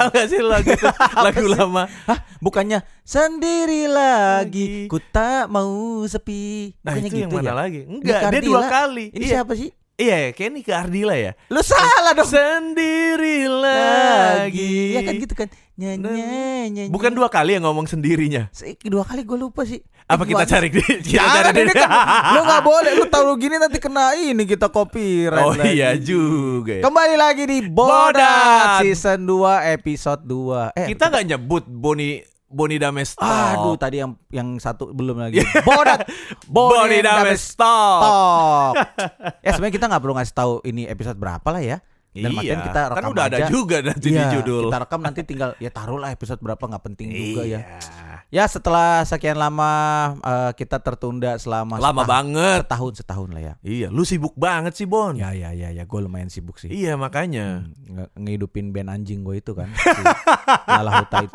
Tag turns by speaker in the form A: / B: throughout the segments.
A: Tahu gak sih lagu itu? lagu lama.
B: Hah, bukannya sendiri lagi, ku tak mau sepi.
A: Nah,
B: Bukannya
A: itu yang
B: gitu
A: mana
B: ya?
A: lagi? Enggak, dia dua kali.
B: Ini
A: iya.
B: siapa sih?
A: Iya, kayak ini ke Ardila ya.
B: Lu salah dong.
A: Sendiri
B: Lagi.
A: lagi.
B: Ya kan gitu kan. Nyanyi.
A: Bukan dua kali yang ngomong sendirinya.
B: Se- dua kali gue lupa sih.
A: Apa
B: Eh,
A: kita cari di kita
B: Jangan
A: cari
B: ini kan lu nggak boleh lu taruh gini nanti kena ini kita copyright
A: Oh
B: lagi.
A: iya juga ya.
B: Kembali lagi di
A: Bodat.
B: Bodat season 2 episode 2. Eh
A: Kita nggak nyebut Boni Boni Dames
B: Aduh tadi yang yang satu belum lagi. Bodat.
A: Boni Dames Talk.
B: Talk. ya sebenarnya kita nggak perlu ngasih tahu ini episode berapa lah ya. Dan
A: Iya,
B: kita
A: kan
B: rekam
A: udah ada
B: aja.
A: juga nanti di
B: Iya,
A: judul.
B: Kita rekam nanti tinggal ya taruhlah episode berapa nggak penting juga ya.
A: Iya.
B: Ya setelah sekian lama eh, kita tertunda selama
A: Lama
B: setah-
A: banget.
B: setahun setahun lah ya.
A: Iya, lu sibuk banget sih, Bon.
B: Ya ya ya ya gue lumayan sibuk sih.
A: Iya, makanya.
B: Nge- ngehidupin band anjing gue itu kan. Si Lala Huta itu.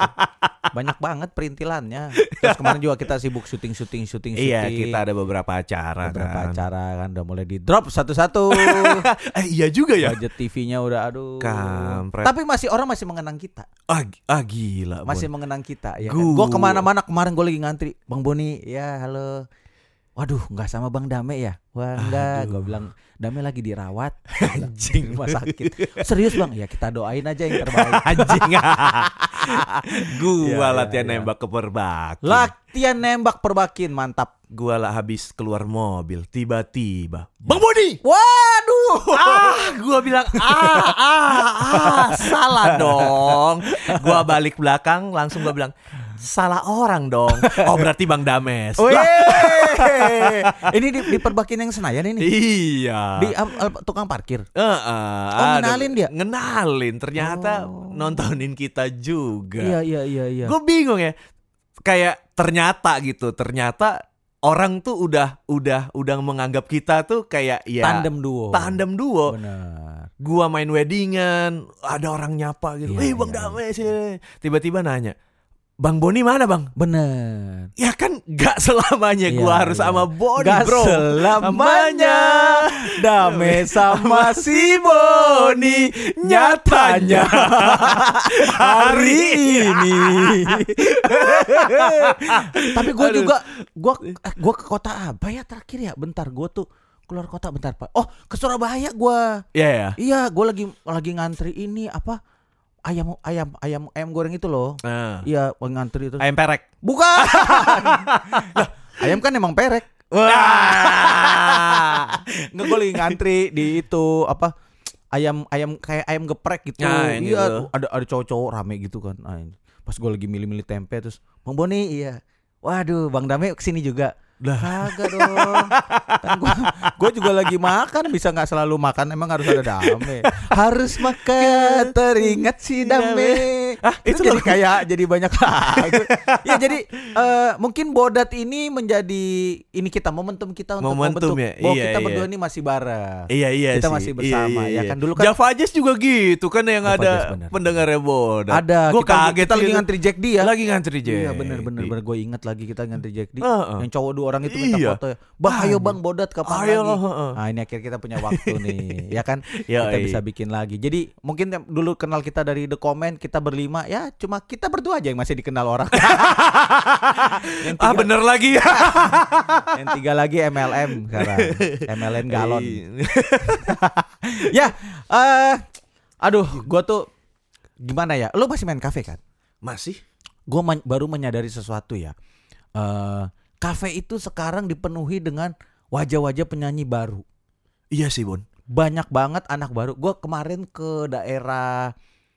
B: Banyak banget perintilannya. Terus kemarin juga kita sibuk syuting syuting syuting syuting.
A: Iya, kita ada beberapa acara
B: beberapa
A: kan.
B: acara kan udah mulai di drop satu-satu.
A: eh, iya juga ya.
B: Budget TV-nya udah aduh.
A: Kampret.
B: Tapi masih orang masih mengenang kita.
A: Ah, ah gila, Bon.
B: Masih mengenang kita ya. Kan?
A: Gua-
B: Gue ke mana-mana kemarin gue lagi ngantri. Bang Boni, ya halo. Waduh, nggak sama Bang Dame ya? Wah, enggak. Gue bilang Dame lagi dirawat
A: Anjing.
B: rumah sakit. Serius Bang? Ya kita doain aja yang terbaik.
A: anjing. gua
B: Iya, iya,
A: latihan
B: iya.
A: nembak ke perbakin.
B: Latihan nembak perbakin, mantap.
A: Gua lah habis keluar mobil, tiba-tiba Bang Boni.
B: Waduh.
A: ah, gua bilang ah, ah, ah, salah dong. Gua balik belakang, langsung gua bilang salah orang dong. Oh berarti Bang Dames. Lah,
B: ini di, di perbakin yang Senayan ini.
A: iya.
B: Di al- tukang parkir.
A: Eh, eh,
B: Oh, ngenalin dia?
A: Ngenalin, ternyata
B: Oh.
A: nontonin kita juga.
B: Iya iya iya iya.
A: Gue bingung ya. Kayak ternyata gitu, ternyata orang tuh udah udah udah menganggap kita tuh kayak ya
B: Tandem duo.
A: tandem duo.
B: Benar.
A: Gua main weddingan, ada orang nyapa gitu.
B: Iya,
A: Eh, Bang
B: iya,
A: sih. Tiba-tiba nanya, Bang Boni mana, Bang?
B: Benar.
A: Ya kan gak selamanya
B: Iya,
A: gua harus
B: iya.
A: sama Boni,
B: Gak
A: Bro.
B: selamanya Dame sama si Boni Nyatanya Hari ini Tapi gue juga Gue gua ke kota apa ya terakhir ya Bentar gue tuh keluar kota bentar pak Oh ke Surabaya gue
A: Iya ya.
B: Iya gue lagi lagi ngantri ini apa Ayam ayam ayam ayam goreng itu loh
A: Nah,
B: Iya ngantri itu
A: ayam perek.
B: Bukan Lah, Ayam kan emang perek
A: Wah.
B: Nggak gue lagi ngantri di itu apa ayam ayam kayak ayam geprek gitu.
A: Nah,
B: iya, ada ada cowok-cowok rame gitu kan. Nah, pas gue lagi milih-milih tempe terus Bang Boni iya. Waduh, Bang Dame ke sini juga.
A: Lah.
B: Kagak dong. kan gua, gua juga lagi makan bisa nggak selalu makan emang harus ada Dame. harus makan teringat si Dame.
A: Ah,
B: itu
A: itu
B: jadi kayak jadi banyak lagu. ya jadi eh, mungkin bodat ini menjadi ini kita momentum kita untuk
A: Momentum
B: membentuk
A: ya,
B: bahwa
A: iya,
B: kita
A: iya.
B: berdua ini masih bareng.
A: Iya iya
B: Kita
A: sih.
B: masih
A: Iya,
B: bersama,
A: iya,
B: ya
A: iya.
B: kan? Dulu kan-
A: Java Jazz juga gitu kan yang
B: Java
A: ada
B: benar.
A: pendengarnya Bodat.
B: Ada
A: Gue
B: kita,
A: kaget
B: kita lagi
A: gitu.
B: ngantri Jack D ya.
A: Lagi ngantri Jack.
B: Iya bener bener bener gue inget lagi kita ngantri Jack D.
A: Heeh.
B: Yang cowok dua orang itu minta
A: Iya.
B: foto ya. Ayo
A: Aduh.
B: bang bodat kapan
A: Ayo
B: lagi? Nah ini akhirnya kita punya waktu nih, ya kan?
A: Yoi.
B: kita bisa bikin lagi. Jadi mungkin dulu kenal kita dari The Comment kita berlima, ya cuma kita berdua aja yang masih dikenal orang. yang,
A: Ah
B: tiga,
A: bener lagi ya.
B: yang tiga lagi MLM sekarang, MLM galon.
A: Iya.
B: ya, eh, aduh, gue tuh gimana ya? Lo masih main kafe kan?
A: Masih?
B: gue baru menyadari sesuatu ya. eh kafe itu sekarang dipenuhi dengan wajah-wajah penyanyi baru.
A: Iya sih Bon.
B: Banyak banget anak baru. Gue kemarin ke daerah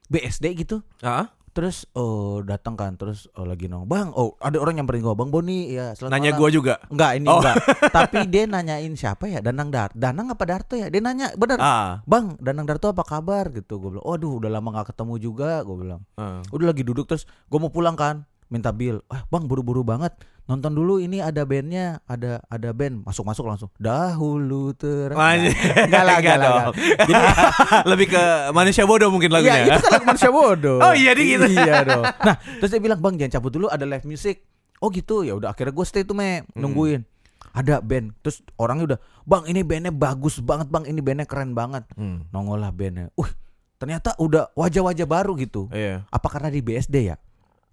B: BSD gitu.
A: Ah?
B: Terus oh datang kan terus oh, lagi nong bang oh ada orang nyamperin gue bang Boni ya selamat
A: Nanya
B: malam."
A: gue juga.
B: enggak ini
A: Oh.
B: enggak tapi dia nanyain siapa ya Danang Dar Danang apa Darto ya dia nanya bener
A: Ah.
B: bang Danang Darto apa kabar gitu gue bilang waduh udah lama nggak ketemu juga gue bilang
A: ah.
B: udah lagi duduk terus gue mau pulang kan minta bill ah bang buru-buru banget nonton dulu ini ada bandnya ada ada band masuk masuk langsung dahulu ter
A: Anjing.
B: enggak lah enggak lah
A: dong.
B: enggak. jadi
A: Lebih ke manusia bodoh mungkin
B: Iya
A: lagunya.
B: itu kan lagu manusia bodoh
A: Oh, iya, gitu.
B: iya dong nah terus dia bilang bang jangan cabut dulu ada live music oh gitu ya udah akhirnya gue stay tuh me nungguin ada band terus orangnya udah bang ini bandnya bagus banget bang ini bandnya keren banget
A: Hmm.
B: nongol lah bandnya uh ternyata udah wajah-wajah baru gitu.
A: Iya.
B: Apa karena di BSD ya?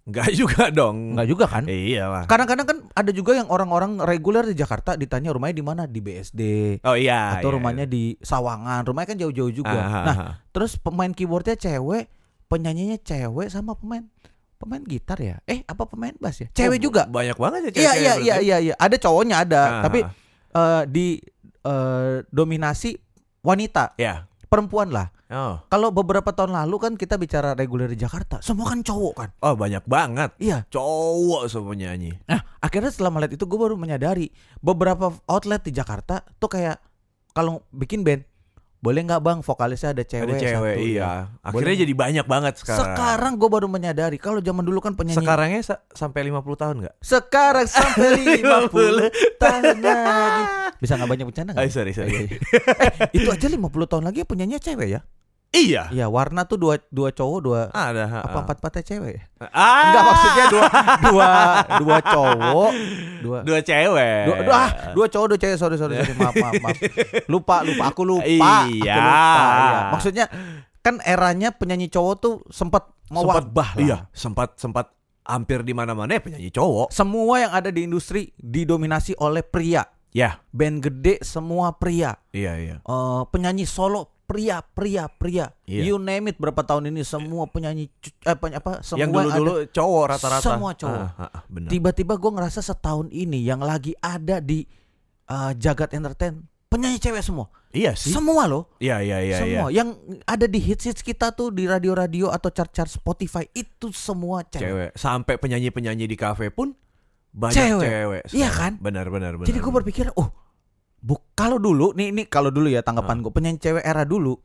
A: Enggak juga dong.
B: Enggak juga kan?
A: Iya lah.
B: Kadang-kadang kan ada juga yang orang-orang reguler di Jakarta ditanya rumahnya di mana di BSD
A: Oh iya.
B: atau
A: iya.
B: rumahnya di Sawangan, rumahnya kan jauh-jauh juga.
A: Ah,
B: Nah,
A: ah,
B: terus pemain keyboardnya cewek, penyanyinya cewek sama pemain pemain gitar ya? Eh, apa pemain bass ya? Cewek
A: Oh,
B: juga.
A: Banyak banget ya
B: Iya
A: cewek-cewek
B: iya iya
A: berarti.
B: iya iya. Ada cowoknya ada,
A: Ah,
B: tapi eh, di eh, dominasi wanita,
A: ya.
B: perempuan lah.
A: Oh.
B: Kalau beberapa tahun lalu kan kita bicara reguler di Jakarta, semua kan cowok kan.
A: Oh, banyak banget.
B: Iya.
A: Cowok semua nyanyi.
B: Nah, akhirnya setelah melihat itu gue baru menyadari beberapa outlet di Jakarta tuh kayak kalau bikin band boleh nggak bang vokalisnya ada cewek,
A: Ada cewek,
B: satu,
A: iya.
B: ya.
A: Akhirnya
B: Boleh.
A: jadi banyak banget sekarang.
B: Sekarang gue baru menyadari kalau zaman dulu kan penyanyi
A: Sekarangnya sa- sampai 50 tahun nggak?
B: sekarang sampai 50 tahun lagi. Bisa nggak banyak bercanda nggak?
A: Oh, sorry, sorry.
B: Iya, iya. eh, itu aja 50 tahun lagi penyanyi cewek ya?
A: Iya.
B: Iya, warna tuh dua dua cowok, dua
A: Ada.
B: apa empat empatnya cewek ya?
A: Ah.
B: Enggak maksudnya dua dua dua cowok, dua
A: dua cewek.
B: dua, dua, ah, dua cowok dua cewek sorry sorry, sorry. maaf maaf maaf lupa lupa aku lupa aku
A: Iya.
B: lupa iya. maksudnya kan eranya penyanyi cowok tuh sempat mewabah lah
A: Iya, sempat sempat hampir di mana-mana ya penyanyi cowok.
B: semua yang ada di industri didominasi oleh pria
A: Ya.
B: band gede semua pria
A: Iya, iya.
B: Eh, penyanyi solo pria pria pria
A: Iya.
B: you name it berapa tahun ini semua penyanyi eh, peny- apa semua
A: Yang dulu-dulu
B: ada.
A: cowok rata-rata.
B: Semua cowok.
A: Ah, ah, ah, benar.
B: tiba-tiba gue ngerasa setahun ini yang lagi ada di eh, jagat entertain penyanyi cewek semua
A: Iya sih.
B: semua loh
A: Iya, iya, iya,
B: semua
A: iya.
B: yang ada di hits hits kita tuh di radio-radio atau chart-chart Spotify itu semua cewek.
A: Cewek. Sampai penyanyi-penyanyi di kafe pun banyak
B: Cewek.
A: cewek.
B: Iya kan?
A: Benar, benar, benar.
B: Jadi gue berpikir, oh, bu kalau dulu nih ini kalau dulu ya tanggapan gue penyanyi cewek era dulu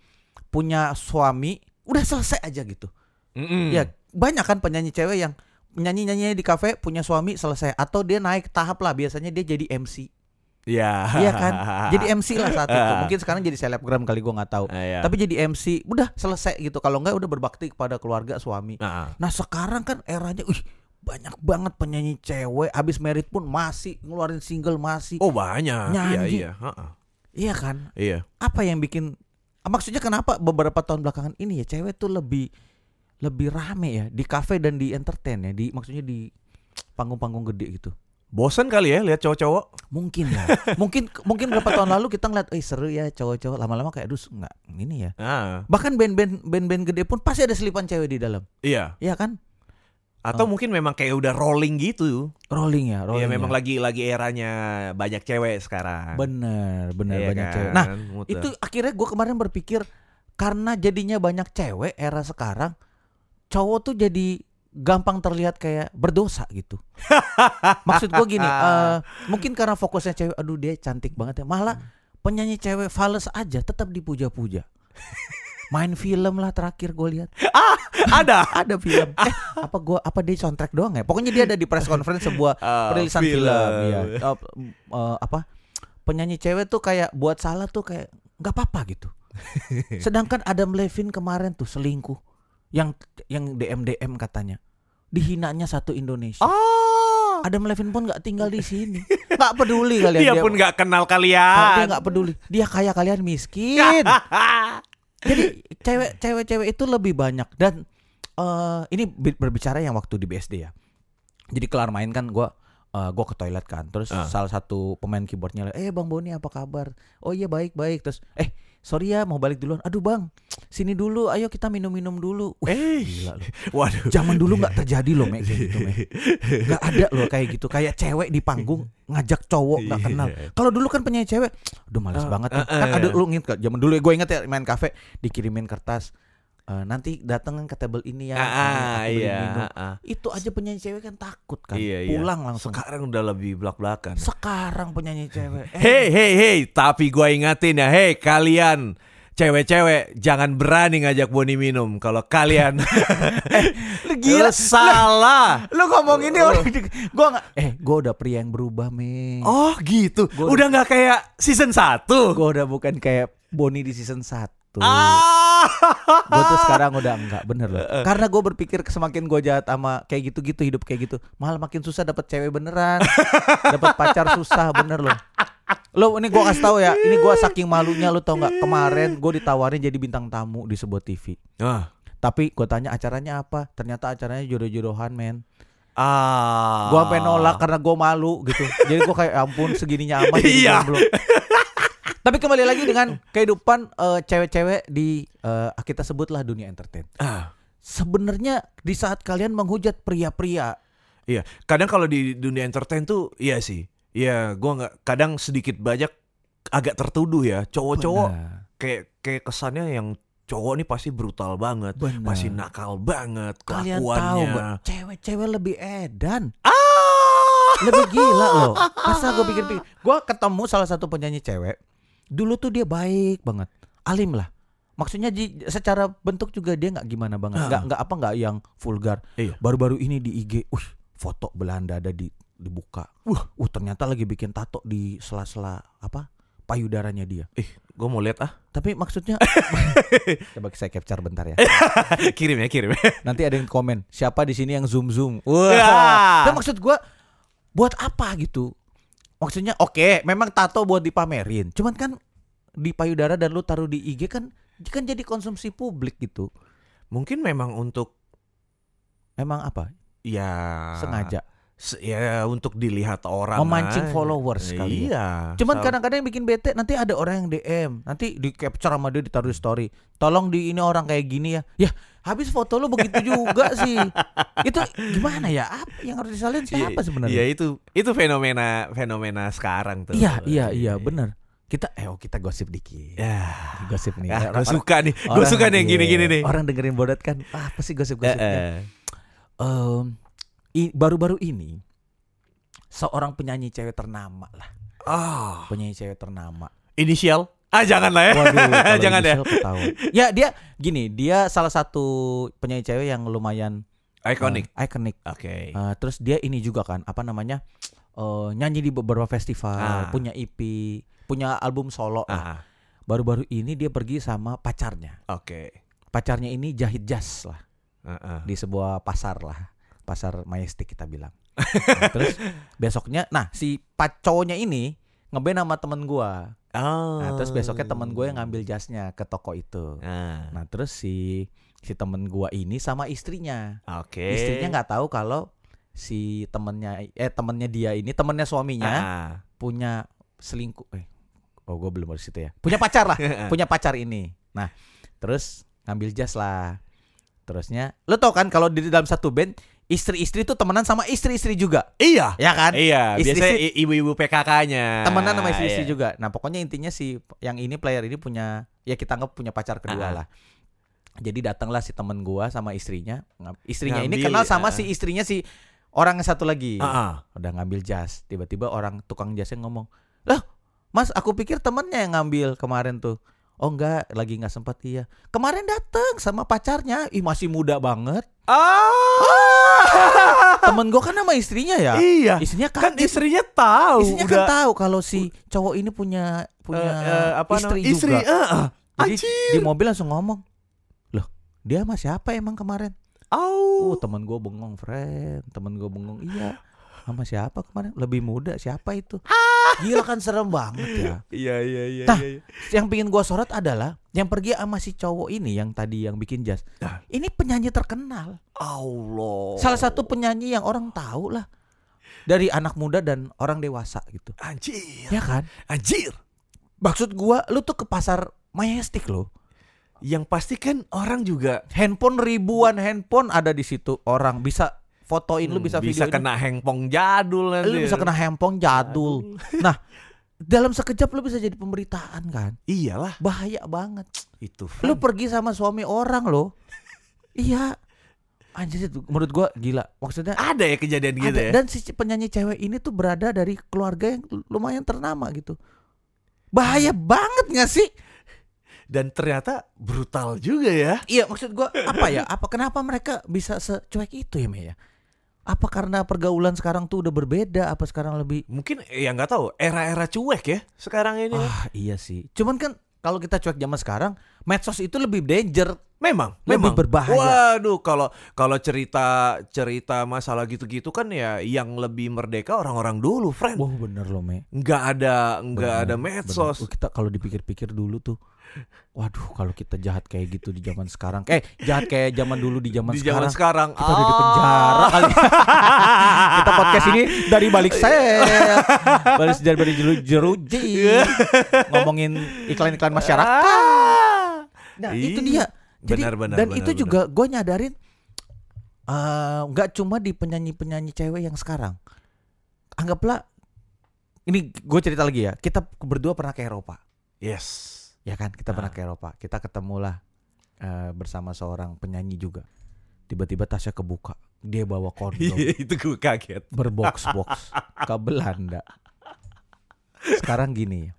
B: punya suami udah selesai aja gitu.
A: Mm-mm.
B: Ya banyak kan penyanyi cewek yang nyanyi nyanyi di kafe punya suami selesai atau dia naik tahap lah biasanya dia jadi MC.
A: Iya.
B: Iya kan? Jadi MC lah saat itu. Mungkin sekarang jadi selebgram kali gue nggak tahu.
A: Ah, iya.
B: Tapi jadi MC udah selesai gitu. Kalau enggak udah berbakti kepada keluarga suami.
A: Nah,
B: Nah sekarang kan eranya, wih banyak banget penyanyi cewek. Abis merit pun masih ngeluarin single masih.
A: oh banyak.
B: Nyanyi.
A: Iya, iya. Ha-ha.
B: Iya kan?
A: Iya.
B: Apa yang bikin? Maksudnya kenapa beberapa tahun belakangan ini ya cewek tuh lebih lebih rame ya di kafe dan di entertain ya. Di maksudnya di panggung-panggung gede gitu.
A: Bosan kali ya lihat cowok-cowok.
B: Mungkin ya. mungkin mungkin berapa tahun lalu kita ngeliat, eh seru ya cowok-cowok. Lama-lama kayak, aduh nggak ini ya.
A: Ah,
B: Bahkan band-band band-band gede pun pasti ada selipan cewek di dalam.
A: iya.
B: Iya kan?
A: Atau
B: Oh.
A: mungkin memang kayak udah rolling gitu.
B: Rolling ya, rolling.
A: Iya, memang
B: ya.
A: lagi lagi eranya banyak cewek sekarang.
B: Bener, bener
A: Iya
B: banyak
A: kan?
B: cewek. Nah,
A: Muter.
B: itu akhirnya gue kemarin berpikir karena jadinya banyak cewek era sekarang, cowok tuh jadi gampang terlihat kayak berdosa gitu. Maksud gue gini, eh, mungkin karena fokusnya cewek, aduh dia cantik banget ya. Malah penyanyi cewek fales aja tetap dipuja-puja. Main film lah terakhir gue lihat.
A: Ada?
B: Ada film. Eh apa gua apa dia soundtrack doang ya? Pokoknya dia ada di press conference sebuah
A: Ah,
B: perilisan film, ya Eh, eh, apa? Penyanyi cewek tuh kayak buat salah tuh kayak nggak apa-apa gitu. Sedangkan Adam Levine kemarin tuh selingkuh. Yang yang DM DM katanya. Dihinanya satu Indonesia.
A: Oh.
B: Adam Levine pun nggak tinggal di sini. Nggak peduli kalian.
A: Dia pun nggak kenal kalian.
B: dia nggak peduli. Dia kaya kalian miskin jadi cewek cewek cewek itu lebih banyak. Dan eh ini bi- berbicara yang waktu di BSD ya. Jadi kelar main kan gua eh, gua ke toilet kan terus
A: Ah.
B: salah satu pemain keyboardnya eh bang Boni apa kabar oh iya baik baik terus eh sorry ya mau balik duluan aduh bang sini dulu ayo kita minum minum dulu Wih,
A: Eh,
B: gila lu
A: waduh.
B: zaman dulu nggak terjadi loh Mek, kayak gitu Mek. nggak ada loh kayak gitu kayak cewek di panggung ngajak cowok nggak kenal
A: Iya.
B: kalau dulu kan penyanyi cewek aduh males
A: Ah,
B: banget ya.
A: ah,
B: kan ada
A: iya.
B: lu inget gak zaman dulu gue inget ya main kafe dikirimin kertas eh, nanti datang ke table ini ya
A: Ah, ah, iya.
B: minum.
A: ah, ah.
B: itu aja penyanyi cewek kan takut kan
A: Iya, iya.
B: pulang langsung
A: Sekarang udah lebih belak-belakan.
B: sekarang penyanyi cewek eh,
A: Hei, hei, hei, tapi gua ingatin ya, hei kalian cewek-cewek jangan berani ngajak Boni minum kalau kalian
B: lu gila
A: Lu salah.
B: lu ngomong ini orang gue nggak eh gue udah pria yang berubah me
A: Oh gitu.
B: Gua-
A: Udah nggak kayak season 1.
B: gue udah bukan kayak Boni di season 1
A: Ah.
B: gue tuh sekarang udah enggak bener loh karena gue berpikir semakin gue jahat sama kayak gitu-gitu hidup kayak gitu malah makin susah dapet cewek beneran dapet pacar susah bener loh Lo ini gua kasih tahu ya, ini gua saking malunya lo tau nggak kemarin gue ditawarin jadi bintang tamu di sebuah TV.
A: Ah.
B: Tapi gue tanya acaranya apa? Ternyata acaranya jodoh-jodohan men.
A: Ah.
B: Gua sampai nolak karena gue malu gitu. Jadi gue kayak "Ya ampun segininya amat jadi
A: Iya.
B: Tapi kembali lagi dengan kehidupan eh, cewek-cewek di eh, kita sebutlah dunia entertain.
A: Ah.
B: Sebenarnya di saat kalian menghujat pria-pria,
A: Iya, kadang kalau di dunia entertain tuh iya sih. Iya, gua nggak kadang sedikit banyak agak tertuduh ya. Cowok-cowok kayak kayak kesannya yang cowok nih pasti brutal banget,
B: Benar.
A: masih nakal banget
B: Kalian tahu
A: kelakuannya.
B: Cewek-cewek lebih edan,
A: Ah!
B: lebih gila loh. Masa gue pikir-pikir, gue ketemu salah satu penyanyi cewek. Dulu tuh dia baik banget, alim lah. Maksudnya di, secara bentuk juga dia nggak gimana banget, nggak nggak apa nggak yang vulgar.
A: Iya.
B: Baru-baru ini di IG, uh foto Belanda ada di dibuka. Uh, uh ternyata lagi bikin tato di sela-sela apa payudaranya dia.
A: Ih, gua mau lihat ah.
B: Tapi maksudnya coba saya capture bentar ya.
A: kirim ya, kirim.
B: Nanti ada yang komen, siapa di sini yang zoom zoom? Wah.
A: Ya.
B: Dan maksud gua buat apa gitu? Maksudnya oke, memang tato buat dipamerin. Cuman kan di payudara dan lu taruh di IG kan kan jadi konsumsi publik gitu.
A: Mungkin memang untuk
B: Emang apa?
A: ya
B: Sengaja.
A: Ya untuk dilihat orang
B: Memancing
A: aja.
B: followers kali ya.
A: Iya.
B: Cuman
A: Sal-
B: kadang-kadang yang bikin bete nanti ada orang yang DM, nanti di capture sama dia ditaruh di story. Tolong di ini orang kayak gini ya. Ya, habis foto lu begitu juga sih. Itu gimana ya? Apa yang harus disalin
A: Iya,
B: siapa sebenarnya?
A: Iya itu itu fenomena fenomena sekarang tuh.
B: Iya, iya, iya, bener. Kita eh oh kita gosip dikit.
A: Ya.
B: Gosip nih.
A: Ah, gue suka nih, gue suka nih yang
B: iya,
A: gini-gini nih.
B: Orang dengerin bodat kan, ah, apa sih gosip-gosipnya?
A: eh.
B: Em, i- baru-baru ini seorang penyanyi cewek ternama lah,
A: Ah,
B: penyanyi cewek ternama.
A: inisial? Ah, jangan lah ya.
B: Waduh,
A: jangan ya.
B: ketahuan. Ya dia gini, dia salah satu penyanyi cewek yang lumayan
A: Iconic.
B: eh, ikonik.
A: Oke.
B: Eh, terus dia ini juga kan, apa namanya? eh, nyanyi di beberapa festival,
A: Ah.
B: punya EP, punya album solo. lah.
A: Ah,
B: Baru-baru ini dia pergi sama pacarnya.
A: oke.
B: Pacarnya ini jahit jas lah.
A: Ah, ah.
B: di sebuah pasar lah pasar majestic kita bilang. Nah, terus besoknya nah si pac cowoknya ini ngeband sama temen gua.
A: Oh.
B: nah terus besoknya temen gue yang ngambil jasnya ke toko itu.
A: Ah,
B: nah terus si si temen gua ini sama istrinya.
A: Oke.
B: istrinya nggak tahu kalau si temennya eh temennya dia ini temennya suaminya
A: Ah.
B: punya selingkuh eh oh gue belum di situ ya. Punya pacar lah punya pacar ini. Nah terus ngambil jas lah. Terusnya lo tau kan kalau di dalam satu band istri-istri tuh temenan sama istri-istri juga
A: Iya.
B: ya kan
A: Iya,
B: Istri-
A: biasanya ibu-ibu PKK-nya.
B: temenan sama istri-istri
A: Iya.
B: juga nah pokoknya intinya si yang ini player ini punya ya kita anggap punya pacar kedua
A: Ah.
B: lah jadi datanglah si temen gua sama istrinya istrinya ini
A: Ngambil,
B: kenal sama
A: ah.
B: si istrinya si orang yang satu lagi
A: Ah, ah.
B: udah ngambil jas tiba-tiba orang tukang jasnya ngomong lah mas aku pikir temennya yang ngambil kemarin tuh oh enggak lagi nggak sempat iya kemarin datang sama pacarnya ih masih muda banget
A: Ah.
B: temen gua kan sama istrinya ya
A: Iya.
B: istrinya
A: Kan
B: kaget
A: istrinya tahu
B: istrinya
A: udah
B: kan tahu kalau si cowok ini punya punya
A: eh, eh, apa
B: istri
A: namanya? Istri,
B: juga
A: ah, ah.
B: jadi di mobil langsung ngomong loh dia sama siapa emang kemarin
A: Au.
B: oh temen gua bengong friend temen gua bengong iya sama siapa kemarin lebih muda siapa itu gila kan serem banget ya
A: Iya, iya, iya,
B: Nah,
A: iya, iya.
B: yang pingin gua sorot adalah yang pergi sama si cowok ini yang tadi yang bikin jas.
A: Nah.
B: Ini penyanyi terkenal.
A: Allah.
B: Salah satu penyanyi yang orang tahu lah. Dari anak muda dan orang dewasa gitu.
A: anjir.
B: Ya kan?
A: Anjir.
B: Maksud gua lu tuh ke pasar Majestic loh.
A: Yang pasti kan orang juga
B: Handphone ribuan handphone ada di situ. Orang bisa fotoin lu
A: Hmm,
B: bisa,
A: bisa
B: videoin.
A: kena hengpong jadul nanti.
B: lu bisa kena handphone jadul. Nah, dalam sekejap lu bisa jadi pemberitaan kan.
A: Iyalah
B: Bahaya banget.
A: itu.
B: Lu
A: Fan.
B: pergi sama suami orang loh. iya. Anjir itu menurut gua gila. Maksudnya
A: ada ya kejadian gitu
B: ada
A: ya.
B: dan si penyanyi cewek ini tuh berada dari keluarga yang lumayan ternama gitu. Bahaya banget gak sih?
A: Dan ternyata brutal juga ya.
B: Iya, maksud gua apa ya? Apa kenapa mereka bisa secuek itu ya, Mei ya? Apa karena pergaulan sekarang tuh udah berbeda? Apa sekarang lebih
A: Mungkin ya nggak tahu era-era cuek ya sekarang ini.
B: Ah, iya sih. Cuman kan kalau kita cuek zaman sekarang, medsos itu lebih danger.
A: Memang,
B: Lebih
A: memang
B: berbahaya.
A: Waduh, kalau kalau cerita cerita masalah gitu-gitu kan ya yang lebih merdeka orang-orang dulu, friend.
B: Wah bener loh Me.
A: Nggak ada nggak
B: Bener,
A: ada
B: bener.
A: medsos.
B: Oh, kita kalau dipikir-pikir dulu tuh, waduh kalau kita jahat kayak gitu di zaman sekarang, eh jahat kayak zaman dulu di zaman
A: Di
B: sekarang,
A: zaman sekarang
B: kita udah di
A: Ah.
B: penjara kali. kita podcast ini dari balik saya, balik dari balik jeru jeruji, ngomongin iklan-iklan masyarakat.
A: Ah.
B: Nah
A: Ih,
B: itu dia. Jadi
A: benar, benar,
B: dan
A: benar,
B: itu
A: benar.
B: juga gue nyadarin eh, nggak cuma di penyanyi-penyanyi cewek yang sekarang. Anggaplah ini gue cerita lagi ya. Kita berdua pernah ke Eropa,
A: Yes.
B: Ya kan? Kita pernah
A: Ah.
B: ke Eropa. Kita ketemulah eh, bersama seorang penyanyi juga. Tiba-tiba tasnya kebuka. Dia bawa kondom
A: itu gue kaget.
B: berbox-box ke Belanda. Sekarang gini ya.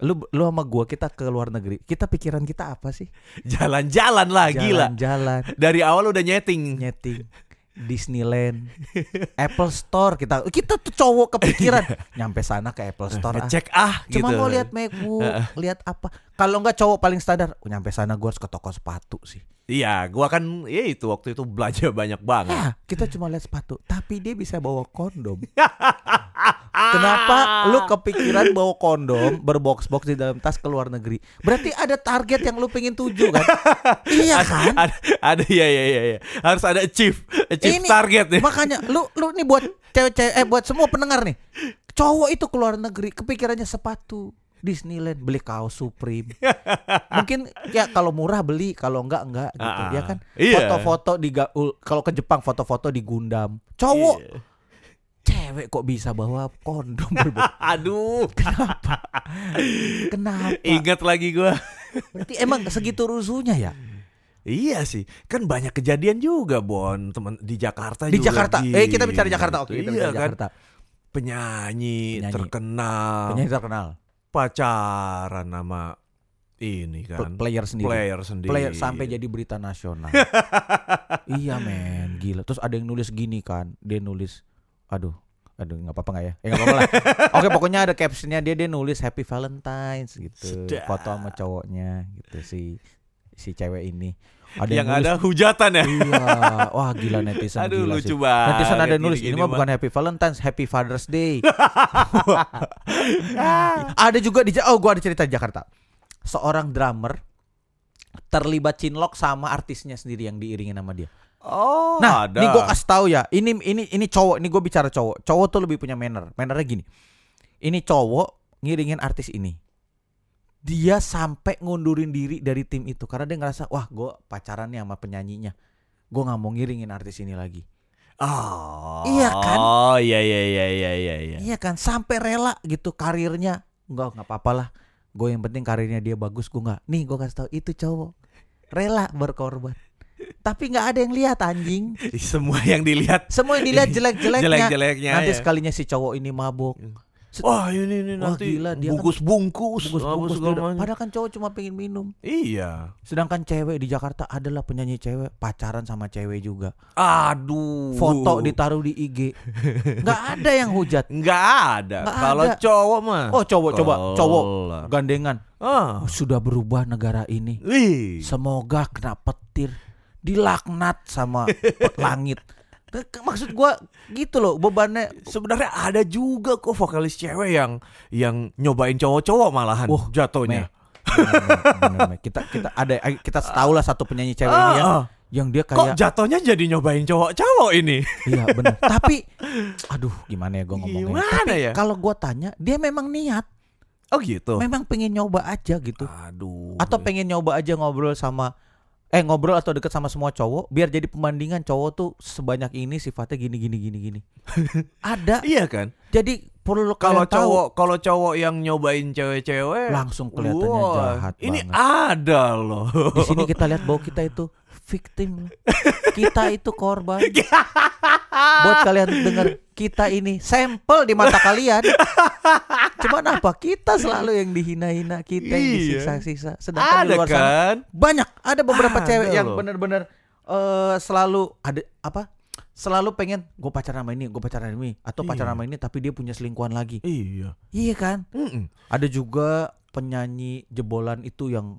B: Lu lu sama gua kita ke luar negeri. Kita pikiran kita apa sih?
A: Jalan-jalan lah Ah, gila.
B: Jalan-jalan
A: Dari awal udah nyeting.
B: nyeting Disneyland, Apple Store kita kita tuh cowok kepikiran nyampe sana ke Apple Store ah.
A: Ngecek ah
B: Cuma
A: gitu.
B: mau lihat MacBook, lihat apa. Kalau nggak cowok paling standar, oh, nyampe sana gua harus ke toko sepatu sih.
A: Iya, gua kan ya itu waktu itu belanja banyak banget.
B: Ya, kita cuma lihat sepatu, tapi dia bisa bawa kondom. Kenapa lu kepikiran bawa kondom berbox-box di dalam tas ke luar negeri? Berarti ada target yang lu pengen tuju kan? iya kan?
A: ada ada ya ya ya ya. Harus ada achieve, achieve
B: Ini,
A: target ya.
B: Makanya lu lu nih buat cewek-cewek eh buat semua pendengar nih. Cowok itu keluar negeri kepikirannya sepatu Disneyland beli kaos Supreme. Mungkin ya kalau murah beli, kalau enggak enggak gitu.
A: Ah,
B: ya kan?
A: iya.
B: Foto-foto di kalau ke Jepang foto-foto di Gundam. Cowok
A: Iya.
B: Cewek kok bisa bawa kondom
A: Aduh,
B: Kenapa? Kenapa?
A: ingat lagi gua.
B: Berarti emang segitu rusuhnya ya?
A: Iya sih, kan banyak kejadian juga Bon, teman di Jakarta
B: Di
A: juga
B: Jakarta. Eh kita bicara
A: gitu.
B: Jakarta. Oke, kita
A: iya
B: bicara
A: kan?
B: Jakarta.
A: Penyanyi,
B: Penyanyi.
A: terkenal,
B: Penyanyi terkenal.
A: pacaran sama ini kan
B: player sendiri.
A: player sendiri.
B: Player sampai jadi berita nasional. iya men, gila. Terus ada yang nulis gini kan, dia nulis, aduh, aduh nggak apa-apa nggak ya? Eh nggak apa-apa lah. Oke pokoknya ada captionnya dia dia nulis Happy Valentine's gitu,
A: Sedap.
B: foto sama cowoknya gitu si si cewek ini. Ada
A: yang
B: nulis,
A: ada hujatan ya.
B: Iya, wah gila netizen
A: Aduh
B: gila
A: lucu
B: sih.
A: banget.
B: Netizen ada yang nulis ini mah bukan Happy Valentine's, Happy Father's Day. ada juga di oh gua ada cerita di Jakarta. Seorang drummer terlibat cinlok sama artisnya sendiri yang diiringin sama dia.
A: Oh,
B: Nah,
A: ada.
B: ini gue kasih tahu ya. Ini ini ini cowok. Ini gue bicara cowok. Cowok tuh lebih punya manner. Mannernya gini. Ini cowok ngiringin artis ini. Dia sampai ngundurin diri dari tim itu karena dia ngerasa wah gue pacaran nih sama penyanyinya. Gue nggak mau ngiringin artis ini lagi.
A: Oh.
B: Iya kan?
A: Oh, iya iya iya iya iya iya.
B: Iya kan sampai rela gitu karirnya. Enggak nggak apa-apa lah. Gue yang penting karirnya dia bagus. Gue nggak. Nih gue kasih tahu itu cowok rela berkorban. Tapi nggak ada yang lihat anjing.
A: Semua yang dilihat
B: Semua yang dilihat jelek-jeleknya.
A: jelek-jeleknya.
B: Nanti
A: ya.
B: sekalinya si cowok ini mabuk.
A: Wah, ini ini
B: Wah,
A: nanti
B: gila, dia kan
A: bungkus-bungkus. apa
B: Bungkus-bungkus
A: segala
B: dia-
A: macam.
B: Padahal kan cowok cuma pengen minum.
A: Iya.
B: Sedangkan cewek di Jakarta adalah penyanyi cewek pacaran sama cewek juga.
A: Aduh.
B: Foto ditaruh di IG. Nggak ada yang hujat.
A: Nggak ada. Kalau cowok mah.
B: Oh cowok coba cowok gandengan.
A: Ah.
B: Oh, sudah berubah negara ini.
A: Wih.
B: Semoga kena petir, dilaknat sama langit. Maksud gua gitu loh bebannya.
A: Sebenarnya ada juga kok vokalis cewek yang yang nyobain cowok-cowok malahan
B: Wah,
A: jatuhnya.
B: Kita kita ada kita tahu lah satu penyanyi cewek ini ya
A: Ah, ah.
B: yang dia
A: Kok
B: kayak
A: jatuhnya jadi nyobain cowok-cowok ini?
B: Iya benar. Tapi aduh gimana ya gue ngomongnya.
A: Gimana
B: Tapi
A: ya?
B: kalau gue tanya dia memang niat,
A: Oh gitu.
B: memang pengen nyoba aja gitu.
A: Aduh.
B: Atau pengen nyoba aja ngobrol sama eh ngobrol atau deket sama semua cowok biar jadi pembandingan cowok tuh sebanyak ini sifatnya gini gini gini gini. Ada.
A: Iya kan?
B: Jadi perlu
A: Kalau cowok kalau cowok yang nyobain cewek-cewek
B: langsung kelihatannya
A: wah,
B: jahat
A: Ini
B: banget.
A: ada loh.
B: Di sini kita lihat bahwa kita itu victim. Kita itu korban. Buat kalian dengar kita ini sampel di mata kalian. Cuman apa kita selalu yang dihina-hina, kita yang
A: Iya.
B: disiksa-siksa. Sedangkan di
A: ada
B: luar sana
A: kan?
B: banyak ada beberapa
A: Ada
B: cewek yang
A: loh.
B: benar-benar eh, selalu ada apa? Selalu pengen gue pacaran sama ini, gue pacaran sama ini, atau pacaran
A: Iya.
B: sama ini tapi dia punya selingkuhan lagi.
A: Iya.
B: Iya kan?
A: Mm-mm.
B: Ada juga penyanyi jebolan itu yang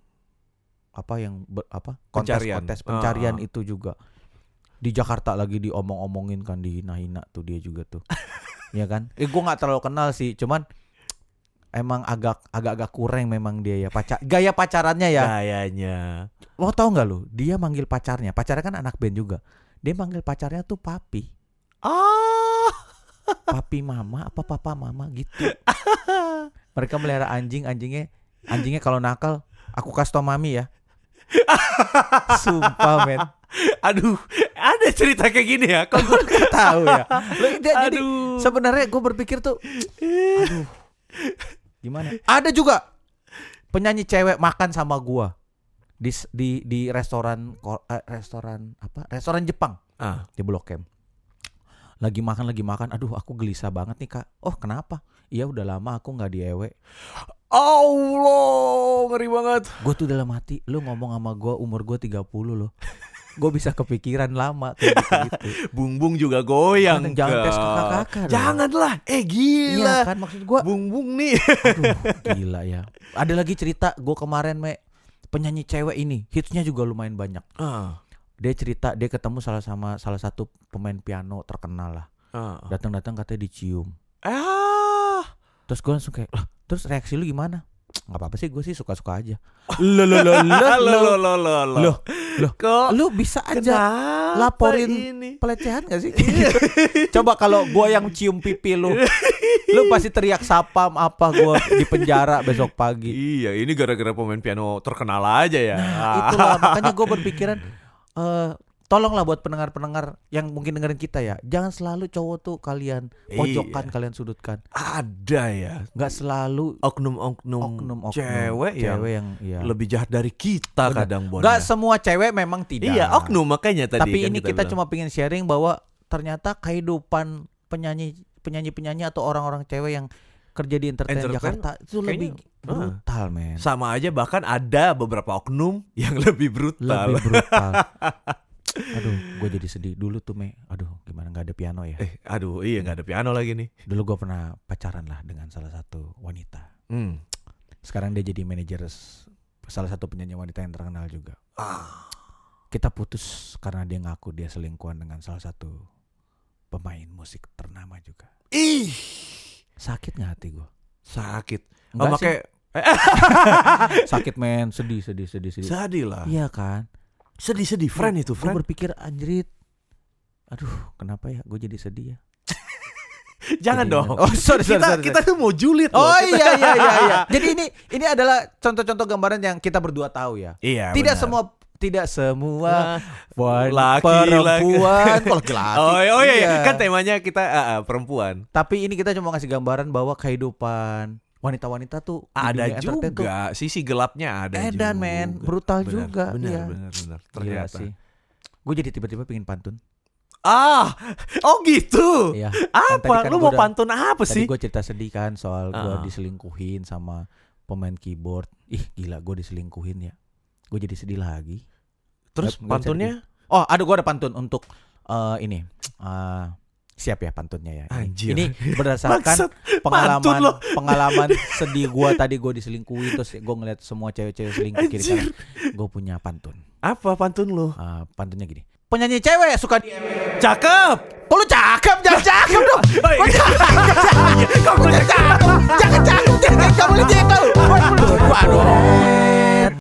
B: apa yang ber- apa kontes
A: Pencarian.
B: kontes pencarian
A: Ah.
B: itu juga di Jakarta lagi diomong-omongin kan dihina-hina tuh dia juga tuh. Iya kan? Eh gue nggak terlalu kenal sih, cuman emang agak agak-agak kurang memang dia ya pacar gaya pacarannya ya.
A: Kayaknya.
B: Lo tau nggak lo? Dia manggil pacarnya, pacarnya kan anak band juga. Dia manggil pacarnya tuh papi,
A: Ah.
B: papi mama apa papa mama gitu. Mereka melihara anjing, anjingnya anjingnya kalau nakal aku kasih tau mami ya. Sumpah men,
A: Aduh, ada cerita kayak gini ya? Kok gue
B: Gak tahu ya. Lo, dia- jadi sebenarnya gue berpikir tuh, aduh, gimana? Ada juga penyanyi cewek makan sama gua di di di restoran eh, restoran apa? Restoran Jepang
A: Ah.
B: di Blok M. Lagi makan lagi makan, aduh aku gelisah banget nih kak. Oh kenapa? Iya udah lama aku nggak diewe.
A: Allah, ngeri banget.
B: Gue tuh dalam hati, lu ngomong sama gua umur gue 30 loh. Gue bisa kepikiran lama kayak gitu-gitu.
A: Bung Bung juga goyang.
B: Jangan
A: Kak.
B: tes kakak-kakak dong.
A: Janganlah. Eh gila.
B: Iya kan maksud gua
A: Bung Bung nih.
B: Aduh, gila ya. Ada lagi cerita gue kemarin me penyanyi cewek ini hitsnya juga lumayan banyak.
A: Ah.
B: Dia cerita dia ketemu salah sama salah satu pemain piano terkenal lah.
A: Ah.
B: Datang-datang katanya dicium.
A: Ah.
B: Terus gue langsung kayak, lah, terus reaksi lu gimana? Nggak apa-apa sih, gue sih suka-suka aja. Lo lo lo lo
A: Lo
B: lo.
A: lo lo lo lo. Kok
B: Lu bisa aja laporin
A: ini?
B: pelecehan gak sih? Coba kalau gue yang cium pipi lu, lu pasti teriak sapam apa gue di penjara besok pagi.
A: Iya, ini gara-gara pemain piano terkenal aja ya.
B: Nah, itulah makanya gue berpikiran eh tolonglah buat pendengar-pendengar yang mungkin dengerin kita ya, jangan selalu cowok tuh kalian pojokkan,
A: Iya.
B: kalian sudutkan,
A: Ada ya.
B: nggak selalu
A: Oknum-oknum
B: oknum-oknum
A: cewek, yang
B: cewek yang iya.
A: lebih jahat dari kita
B: Bener.
A: kadang Bon.
B: Nggak semua cewek memang tidak.
A: Iya, oknum makanya tadi
B: Tapi
A: kan
B: ini kita,
A: bilang.
B: cuma pengen sharing bahwa ternyata kehidupan penyanyi penyanyi-penyanyi atau orang-orang cewek yang kerja di entertain,
A: Entertain,
B: Jakarta itu lebih
A: kayaknya, ah.
B: brutal, men.
A: sama aja bahkan ada beberapa oknum yang lebih brutal.
B: Lebih brutal. Aduh, gue jadi sedih dulu tuh, Me. Aduh, gimana nggak ada piano ya?
A: Eh, aduh, iya nggak ada piano lagi nih.
B: Dulu gue pernah pacaran lah dengan salah satu wanita.
A: Hmm.
B: Sekarang dia jadi manajer salah satu penyanyi wanita yang terkenal juga.
A: Ah.
B: Kita putus karena dia ngaku dia selingkuhan dengan salah satu pemain musik ternama juga.
A: Ih,
B: Sakit nggak hati gue?
A: sakit. Oh,
B: Enggak
A: makanya
B: Sakit men, sedih, sedih, sedih, sedih.
A: sedih lah.
B: Iya kan?
A: Sedih-sedih, friend itu,
B: Gue
A: friend.
B: berpikir anjrit. Aduh, kenapa ya? Gue jadi sedih ya.
A: Jangan
B: Jadi-
A: dong.
B: Oh, sorry, sorry,
A: kita
B: sorry,
A: kita tuh mau julid loh.
B: Oh
A: Kita-
B: iya iya iya iya. Jadi ini ini adalah contoh-contoh gambaran yang kita berdua tahu ya.
A: Iya.
B: tidak
A: benar.
B: semua tidak semua
A: Nah, laki,
B: perempuan kok laki-laki.
A: Oh, oh iya, iya,
B: Iya.
A: kan temanya kita ah, perempuan.
B: Tapi ini kita cuma ngasih gambaran bahwa kehidupan wanita-wanita tuh
A: Ada
B: entertain tuh
A: juga sisi gelapnya ada
B: edan
A: juga.
B: men, brutal
A: Benar,
B: juga
A: Benar,
B: iya.
A: benar, benar.
B: Gila
A: Ternyata.
B: sih. Gue jadi tiba-tiba pengen pantun.
A: Ah, oh gitu.
B: Iya. Kan tadi
A: Apa?
B: kan
A: Lu mau
B: udah-
A: pantun apa
B: Tadi
A: sih?
B: gue cerita sedih kan soal gue
A: Ah.
B: diselingkuhin sama pemain keyboard. Ih gila gue diselingkuhin ya. Gue jadi sedih lagi.
A: Terus
B: bisa
A: pantunnya?
B: Oh ada gue ada pantun untuk eh, ini. eh, siap ya pantunnya ya. Ini,
A: Anjir.
B: ini berdasarkan
A: Maksud
B: pengalaman
A: lo.
B: pengalaman sedih gue tadi gue diselingkuhin terus gue ngeliat semua cewek-cewek selingkuh kiri kanan. Gue punya pantun.
A: Apa pantun lu?
B: Eh, pantunnya gini. Penyanyi cewek suka di
A: Cakep.
B: Kok lu cakep? Jangan cakep dong.
A: Oh, iya.
B: Kok cakep? Jangan cakep. Jangan cakep. Jangan boleh cakep. Waduh.